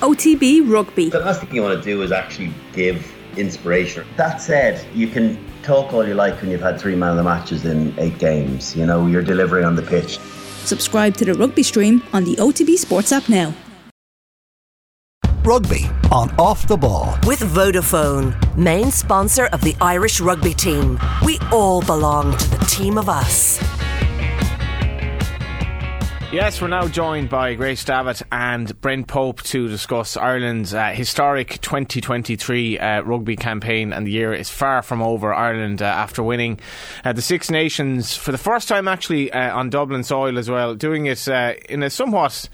OTB Rugby. The last thing you want to do is actually give inspiration. That said, you can talk all you like when you've had three man of the matches in eight games. You know, you're delivering on the pitch. Subscribe to the rugby stream on the OTB Sports app now. Rugby on Off the Ball. With Vodafone, main sponsor of the Irish rugby team. We all belong to the team of us. Yes, we're now joined by Grace Davitt and Brent Pope to discuss Ireland's uh, historic 2023 uh, rugby campaign. And the year is far from over. Ireland, uh, after winning uh, the Six Nations for the first time, actually uh, on Dublin soil as well, doing it uh, in a somewhat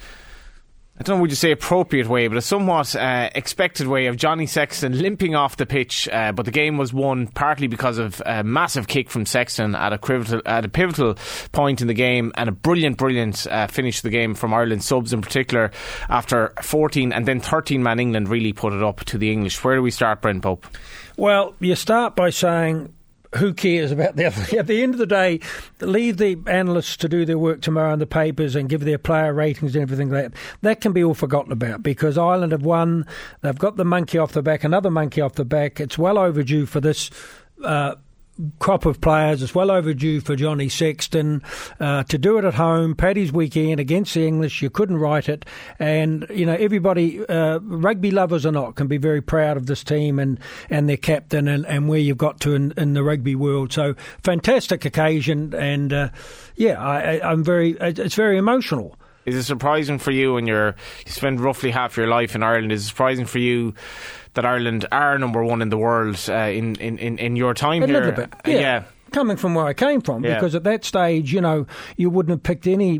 I don't know would you say appropriate way, but a somewhat uh, expected way of Johnny Sexton limping off the pitch. Uh, but the game was won partly because of a massive kick from Sexton at a pivotal, at a pivotal point in the game, and a brilliant, brilliant uh, finish to the game from Ireland subs in particular. After 14 and then 13 man England really put it up to the English. Where do we start, Brent Pope? Well, you start by saying who cares about the other? At the end of the day, leave the analysts to do their work tomorrow in the papers and give their player ratings and everything like that. That can be all forgotten about because Ireland have won. They've got the monkey off the back, another monkey off the back. It's well overdue for this. Uh, crop of players. It's well overdue for Johnny Sexton uh, to do it at home. Paddy's weekend against the English, you couldn't write it. And you know everybody, uh, rugby lovers or not, can be very proud of this team and, and their captain and, and where you've got to in, in the rugby world. So fantastic occasion, and uh, yeah, I, I'm very. It's very emotional. Is it surprising for you when you're you spend roughly half your life in Ireland? Is it surprising for you that Ireland are number one in the world uh, in, in, in your time a here? Little bit, yeah. yeah coming from where I came from, yeah. because at that stage, you know, you wouldn't have picked any.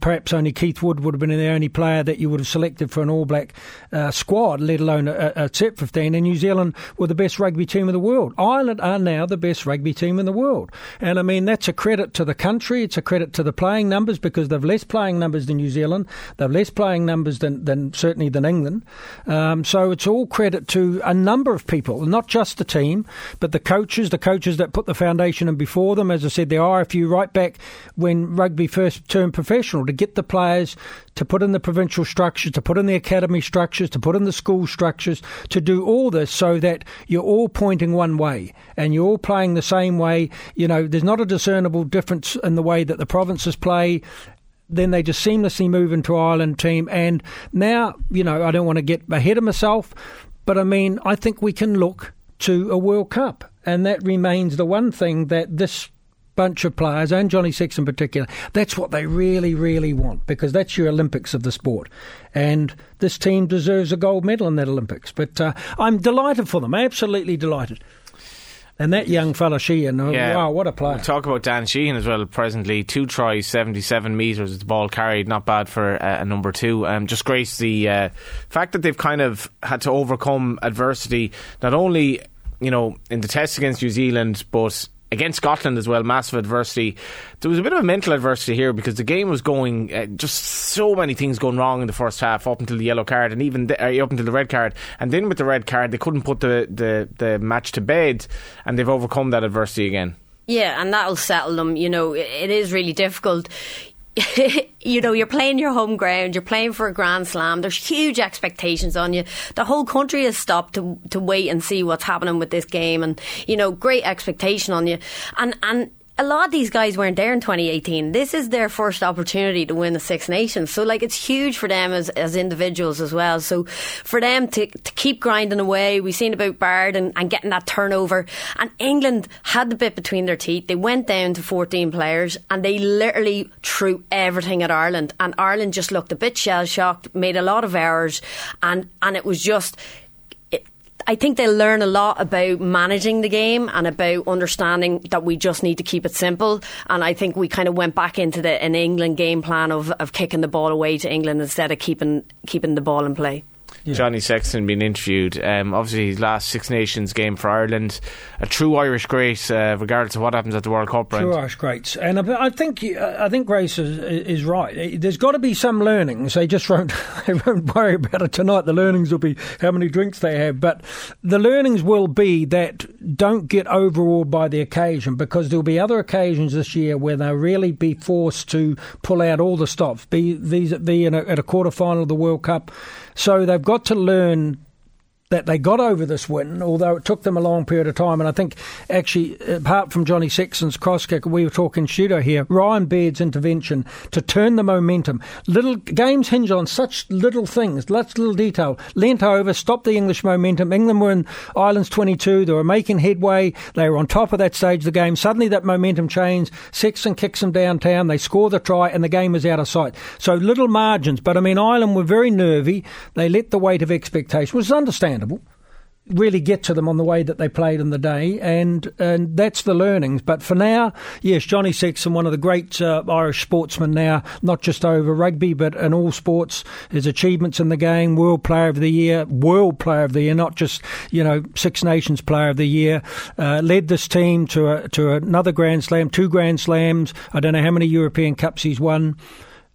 Perhaps only Keith Wood would have been the only player that you would have selected for an All Black uh, squad, let alone a, a set 15. And New Zealand were the best rugby team in the world. Ireland are now the best rugby team in the world, and I mean that's a credit to the country. It's a credit to the playing numbers because they've less playing numbers than New Zealand. They've less playing numbers than, than certainly than England. Um, so it's all credit to a number of people, not just the team, but the coaches, the coaches that put the foundation in before them. As I said, there are a few right back when rugby first turned professional to get the players to put in the provincial structures, to put in the academy structures, to put in the school structures, to do all this so that you're all pointing one way and you're all playing the same way. You know, there's not a discernible difference in the way that the provinces play then they just seamlessly move into Ireland team. And now, you know, I don't want to get ahead of myself, but I mean, I think we can look to a World Cup. And that remains the one thing that this bunch of players, and Johnny Six in particular, that's what they really, really want because that's your Olympics of the sport. And this team deserves a gold medal in that Olympics. But uh, I'm delighted for them, absolutely delighted. And that young fella Sheehan, oh, yeah. wow, what a player. We'll talk about Dan Sheehan as well, presently. Two tries, 77 metres, the ball carried, not bad for uh, a number two. Um, just grace the uh, fact that they've kind of had to overcome adversity, not only you know, in the test against New Zealand, but against Scotland as well, massive adversity. There was a bit of a mental adversity here because the game was going uh, just so many things going wrong in the first half up until the yellow card and even the, uh, up until the red card. And then with the red card, they couldn't put the, the, the match to bed and they've overcome that adversity again. Yeah, and that'll settle them. You know, it is really difficult. you know, you're playing your home ground, you're playing for a Grand Slam, there's huge expectations on you. The whole country has stopped to to wait and see what's happening with this game and, you know, great expectation on you. And and a lot of these guys weren't there in 2018. This is their first opportunity to win the Six Nations. So, like, it's huge for them as, as individuals as well. So, for them to, to keep grinding away, we've seen about Baird and, and getting that turnover. And England had the bit between their teeth. They went down to 14 players and they literally threw everything at Ireland. And Ireland just looked a bit shell shocked, made a lot of errors. And, and it was just, I think they'll learn a lot about managing the game and about understanding that we just need to keep it simple. And I think we kind of went back into the an England game plan of, of kicking the ball away to England instead of keeping keeping the ball in play yeah. Johnny Sexton being interviewed. Um, obviously, his last Six Nations game for Ireland, a true Irish great, uh, regardless of what happens at the World Cup. True Irish greats, and I, think I think Grace is, is right. There's got to be some learnings. They just won't they won't worry about it tonight. The learnings will be how many drinks they have, but the learnings will be that don't get overawed by the occasion because there'll be other occasions this year where they'll really be forced to pull out all the stops. Be these be in a, at a quarter final of the World Cup, so they've got to learn that they got over this win, although it took them a long period of time. And I think, actually, apart from Johnny Sexton's cross kick, we were talking shooter here, Ryan Baird's intervention to turn the momentum. Little games hinge on such little things, such little detail. Leant over, stopped the English momentum. England were in Ireland's 22. They were making headway. They were on top of that stage of the game. Suddenly that momentum changed. Sexton kicks them downtown. They score the try, and the game is out of sight. So little margins. But I mean, Ireland were very nervy. They let the weight of expectation, which is understandable really get to them on the way that they played in the day, and and that's the learnings. But for now, yes, Johnny Sexton, one of the great uh, Irish sportsmen now, not just over rugby but in all sports. His achievements in the game, World Player of the Year, World Player of the Year, not just you know Six Nations Player of the Year. Uh, led this team to a, to another Grand Slam, two Grand Slams. I don't know how many European Cups he's won.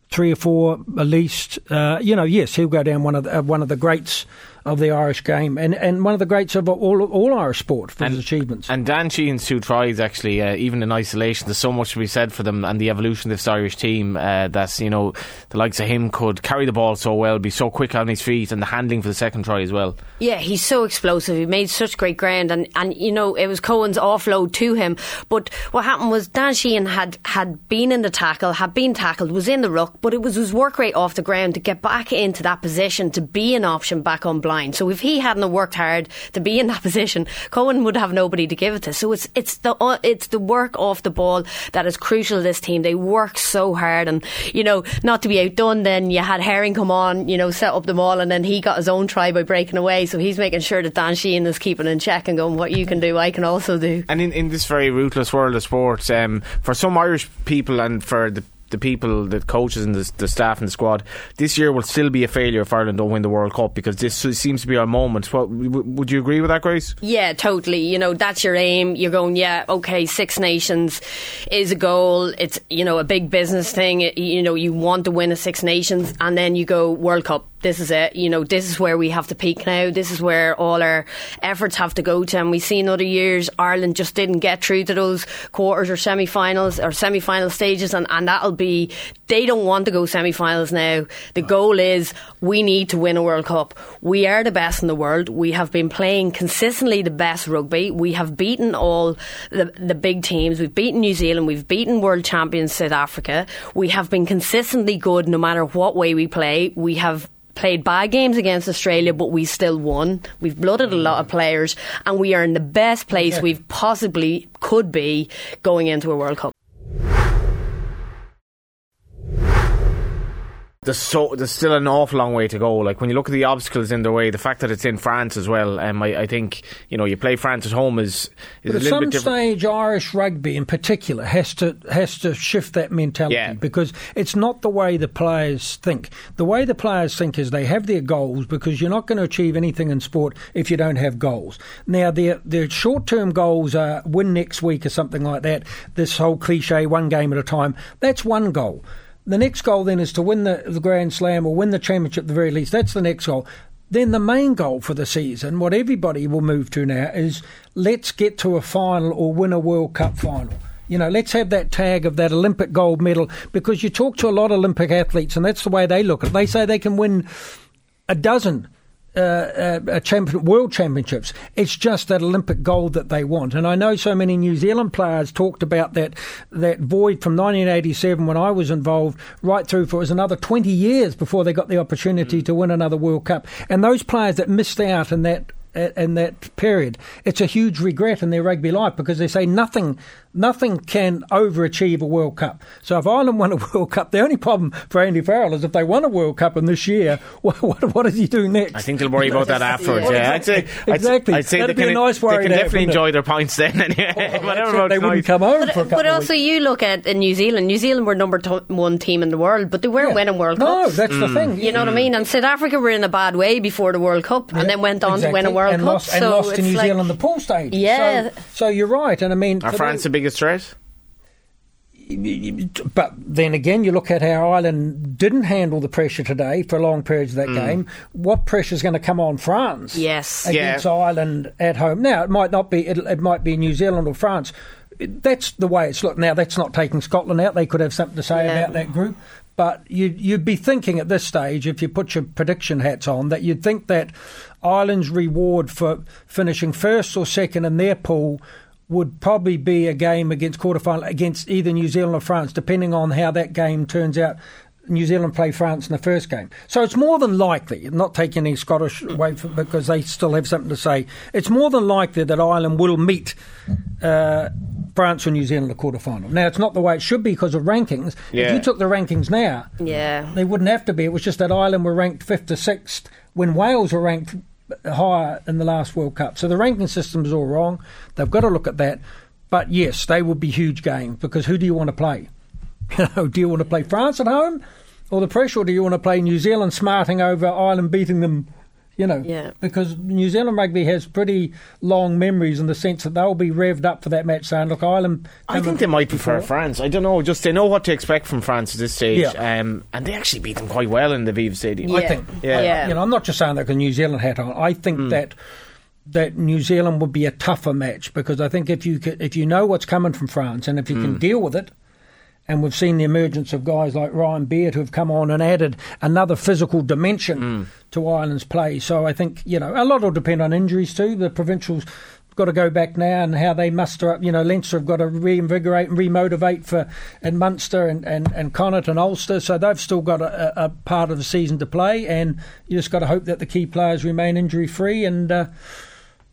Three or four at least. Uh, you know, yes, he'll go down one of the, uh, one of the greats of the Irish game and, and one of the greats of all all Irish sport for and, his achievements. And Dan Sheehan's two tries, actually, uh, even in isolation, there's so much to be said for them and the evolution of this Irish team. Uh, that's you know the likes of him could carry the ball so well, be so quick on his feet, and the handling for the second try as well. Yeah, he's so explosive. He made such great ground, and, and you know it was Conan's offload to him. But what happened was Dan Sheehan had had been in the tackle, had been tackled, was in the ruck, but it was his work rate off the ground to get back into that position to be an option back on blind. So if he hadn't worked hard to be in that position, Conan would have nobody to give it to. So it's it's the uh, it's the work off the ball that is crucial to this team. They work so hard, and you know not to be outdone. Then you had Herring come on, you know, set up the ball, and then he got his own try by breaking away. So he's making sure that Dan Sheehan is keeping in check and going, "What you can do, I can also do." And in, in this very ruthless world of sports, um, for some Irish people and for the the people, the coaches and the, the, staff and the squad, this year will still be a failure if Ireland don't win the World Cup because this seems to be our moment. What, would you agree with that, Grace? Yeah, totally. You know, that's your aim. You're going, yeah, okay, Six Nations is a goal. It's, you know, a big business thing. You know, you want to win a Six Nations and then you go World Cup this is it. You know, this is where we have to peak now. This is where all our efforts have to go to. And we've seen other years Ireland just didn't get through to those quarters or semi finals or semi final stages. And, and that'll be, they don't want to go semi finals now. The goal is we need to win a World Cup. We are the best in the world. We have been playing consistently the best rugby. We have beaten all the, the big teams. We've beaten New Zealand. We've beaten world champions South Africa. We have been consistently good no matter what way we play. We have played bad games against Australia, but we still won. We've blooded a lot of players, and we are in the best place yeah. we've possibly could be going into a World Cup. There's so there's still an awful long way to go. Like when you look at the obstacles in their way, the fact that it's in France as well, um, I, I think you know you play France at home is is but a at little some bit different. stage, Irish rugby in particular has to has to shift that mentality Yeah. because it's not the way the players think. The way the players think is they have their goals because you're not going to achieve anything in sport if you don't have goals. Now their their short term goals are win next week or something like that. This whole cliche one game at a time. That's one goal. The next goal then is to win the, the Grand Slam or win the championship at the very least. That's the next goal. Then the main goal for the season, what everybody will move to now, is let's get to a final or win a World Cup final. You know, let's have that tag of that Olympic gold medal because you talk to a lot of Olympic athletes and that's the way they look at it. They say they can win a dozen uh, uh, uh, champion, world championships. It's just that Olympic gold that they want. And I know so many New Zealand players talked about that that void from 1987 when I was involved right through for it was another 20 years before they got the opportunity to win another World Cup. And those players that missed out in that in that period, it's a huge regret in their rugby life because they say nothing nothing can overachieve a World Cup. So if Ireland won a World Cup, the only problem for Andy Farrell is if they won a World Cup in this year, what, what, what does he do next? I think they'll worry about that afterwards. Yeah, I'd say exactly. I'd, I'd say That'd they be can, a nice worry they can definitely wouldn't enjoy their points then. Anyway, Whatever they about wouldn't tonight. come home But, for a but also, weeks. you look at uh, New Zealand. New Zealand were number to- one team in the world, but they weren't Yeah. winning World No, Cups. that's the thing. You know what I mean? And South Africa were in a bad way before the World Cup, and then went on to win a World and Cup. Lost, so and lost to New like, Zealand the pool stage. Yeah. So, so you're right. And I mean, Are France the- the biggest threat? But then again, you look at how Ireland didn't handle the pressure today for long periods of that Mm. game. What pressure is going to come on France? Yes. against Yeah. Ireland at home. Now it might not be. It, it might be New Zealand or France. That's the way it's looked. Now that's not taking Scotland out. They could have something to say Yeah. about that group. But you'd, you'd be thinking at this stage, if you put your prediction hats on, that you'd think that Ireland's reward for finishing first or second in their pool would probably be a game against quarterfinal against either New Zealand or France, depending on how that game turns out. New Zealand play France in the first game. So it's more than likely, not taking any Scottish away from, because they still have something to say, it's more than likely that Ireland will meet uh, France or New Zealand in the quarterfinal. Now, it's not the way it should be because of rankings. Yeah. If you took the rankings now, Yeah. they wouldn't have to be. It was just that Ireland were ranked fifth to sixth when Wales were ranked higher in the last World Cup. So the ranking system is all wrong. They've got to look at that. But yes, they would be huge games because who do you want to play? Do you want to play France at home, or the pressure, or do you want to play New Zealand smarting over Ireland beating them? You know, Yeah. because New Zealand rugby has pretty long memories in the sense that they'll be revved up for that match, saying, "Look, Ireland." I think they might prefer before." France. I don't know. Just they know what to expect from France at this stage, Yeah. um, and they actually beat them quite well in the Aviva Stadium. I think. Yeah. I- Yeah. you know, I'm not just saying that because New Zealand hat on. I think that that New Zealand would be a tougher match because I think if you if you know what's coming from France and if you can deal with it, and we've seen the emergence of guys like Ryan Baird who have come on and added another physical dimension to Ireland's play. So I think you know a lot will depend on injuries too. The provincials. Got to go back now and how they muster up. You know, Leinster have got to reinvigorate and remotivate for and Munster and, and, and Connacht and Ulster. So they've still got a, a, a part of the season to play, and you just got to hope that the key players remain injury free and uh,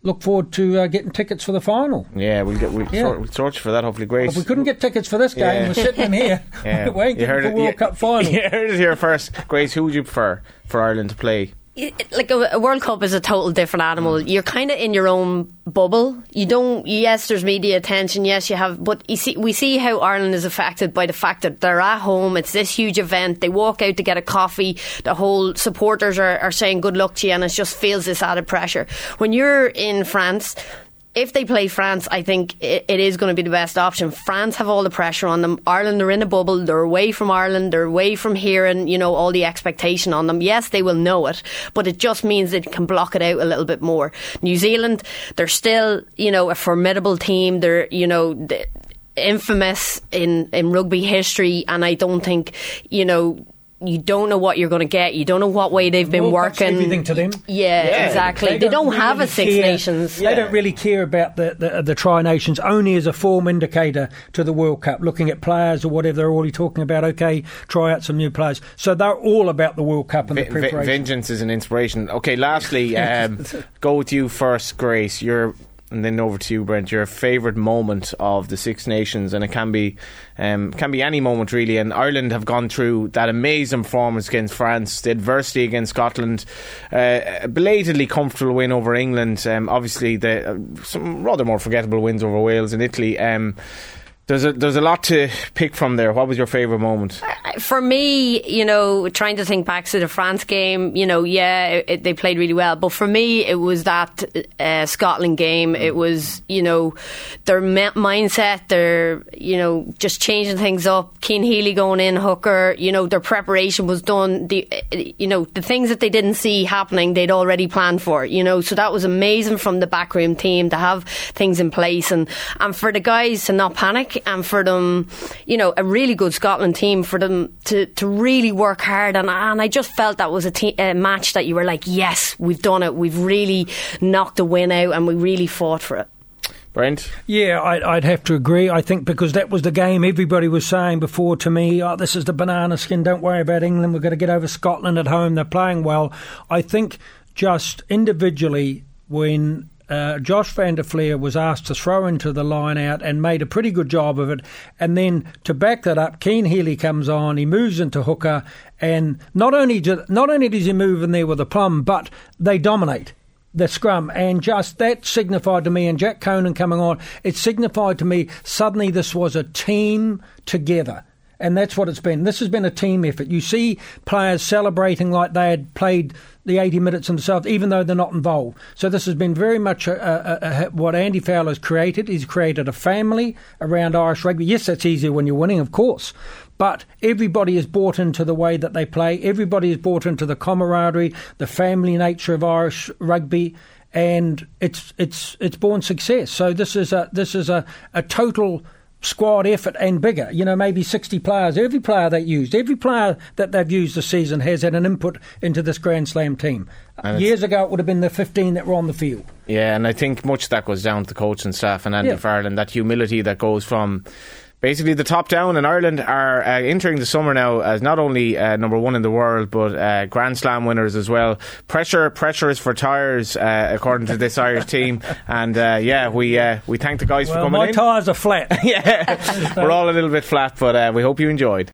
look forward to uh, getting tickets for the final. Yeah, we'll get we'll, Yeah. sort, we'll sort for that. Hopefully, Grace. If we couldn't get tickets for this game, Yeah. we're sitting in here. Yeah. we ain't You heard getting the World you- Cup final. You heard it here first. Grace, who would you prefer for Ireland to play? It- like a, a World Cup is a total different animal. Mm. You're kind of in your own bubble. You don't. Yes, there's media attention. Yes, you have. But you see, we see how Ireland is affected by the fact that they're at home. It's this huge event. They walk out to get a coffee. The whole supporters are, are saying good luck to you, and it just feels this added pressure. When you're in France. If they play France, I think it, it is going to be the best option. France have all the pressure on them. Ireland are in a bubble. They're away from Ireland. They're away from hearing, you know, all the expectation on them. Yes, they will know it, but it just means they can block it out a little bit more. New Zealand, they're still, you know, a formidable team. They're, you know, th- infamous in, in rugby history, and I don't think, you know, you don't know what you're going to get. You don't know what way they've been World Cup's working. everything to them. Yeah, exactly. They, don't, have a really Six care- Nations. They don't really care about the, the, the Tri Nations only as a form indicator to the World Cup, looking at players or whatever. They're already talking about, okay, try out some new players. So they're all about the World Cup and the V- v- preparation. vengeance is an inspiration. Okay, lastly, um, go with you first, Grace. Your and then over to you, Brent. Your favourite moment of the Six Nations, and it can be um, can be any moment really. And Ireland have gone through that amazing performance against France, the adversity against Scotland, uh, a belatedly comfortable win over England. Um, obviously, the uh, some rather more forgettable wins over Wales and Italy. Um, there's a there's a lot to pick from there. What was your favourite moment? for me, you know, trying to think back to the France game, you know, yeah, it, it- they played really well. But for me, it was that uh, Scotland game. It was, you know, their mindset, their, you know, just changing things up. Cian Healy going in, Hooker, you know, their preparation was done. The, you know, the things that they didn't see happening, they'd already planned for, you know. So that was amazing from the backroom team to have things in place and, and for the guys to not panic and for them, you know, a really good Scotland team for them to, to really work hard. And, and I just felt that was a, te- a match that you were like, yes, we've done it. We've really knocked the win out and we really fought for it. Brent? Yeah, I'd, I'd have to agree. I think because that was the game everybody was saying before to me, oh, this is the banana skin, don't worry about England, we're going to get over Scotland at home, they're playing well. I think just individually, when uh, Josh van der Flier was asked to throw into the line out and made a pretty good job of it. And then to back that up, Cian Healy comes on, he moves into hooker, and not only, do, not only does he move in there with a plum, but they dominate the scrum, and just that signified to me, and Jack Conan coming on, it signified to me suddenly this was a team together. And that's what it's been. This has been a team effort. You see players celebrating like they had played the 80 minutes themselves, even though they're not involved. So this has been very much a, a, a, what Andy Farrell's created. He's created a family around Irish rugby. Yes, that's easier when you're winning, of course. But everybody is bought into the way that they play. Everybody is bought into the camaraderie, the family nature of Irish rugby, and it's it's it's born success. So this is a this is a, a total squad effort and bigger. You know, maybe 60 players. Every player they used, every player that they've used this season has had an input into this Grand Slam team. And Years ago, it would have been the 15 that were on the field. Yeah, and I think much of that goes down to the coaching staff and Andy yeah. Farrell, that humility that goes from basically the top down in Ireland are uh, entering the summer now as not only uh, number one in the world but uh, Grand Slam winners as well. Pressure, pressure is for tires, uh, according to this Irish team. And uh, yeah, we uh, we thank the guys well, for coming my in. tyres are flat. yeah, we're all a little bit flat, but we hope you enjoyed.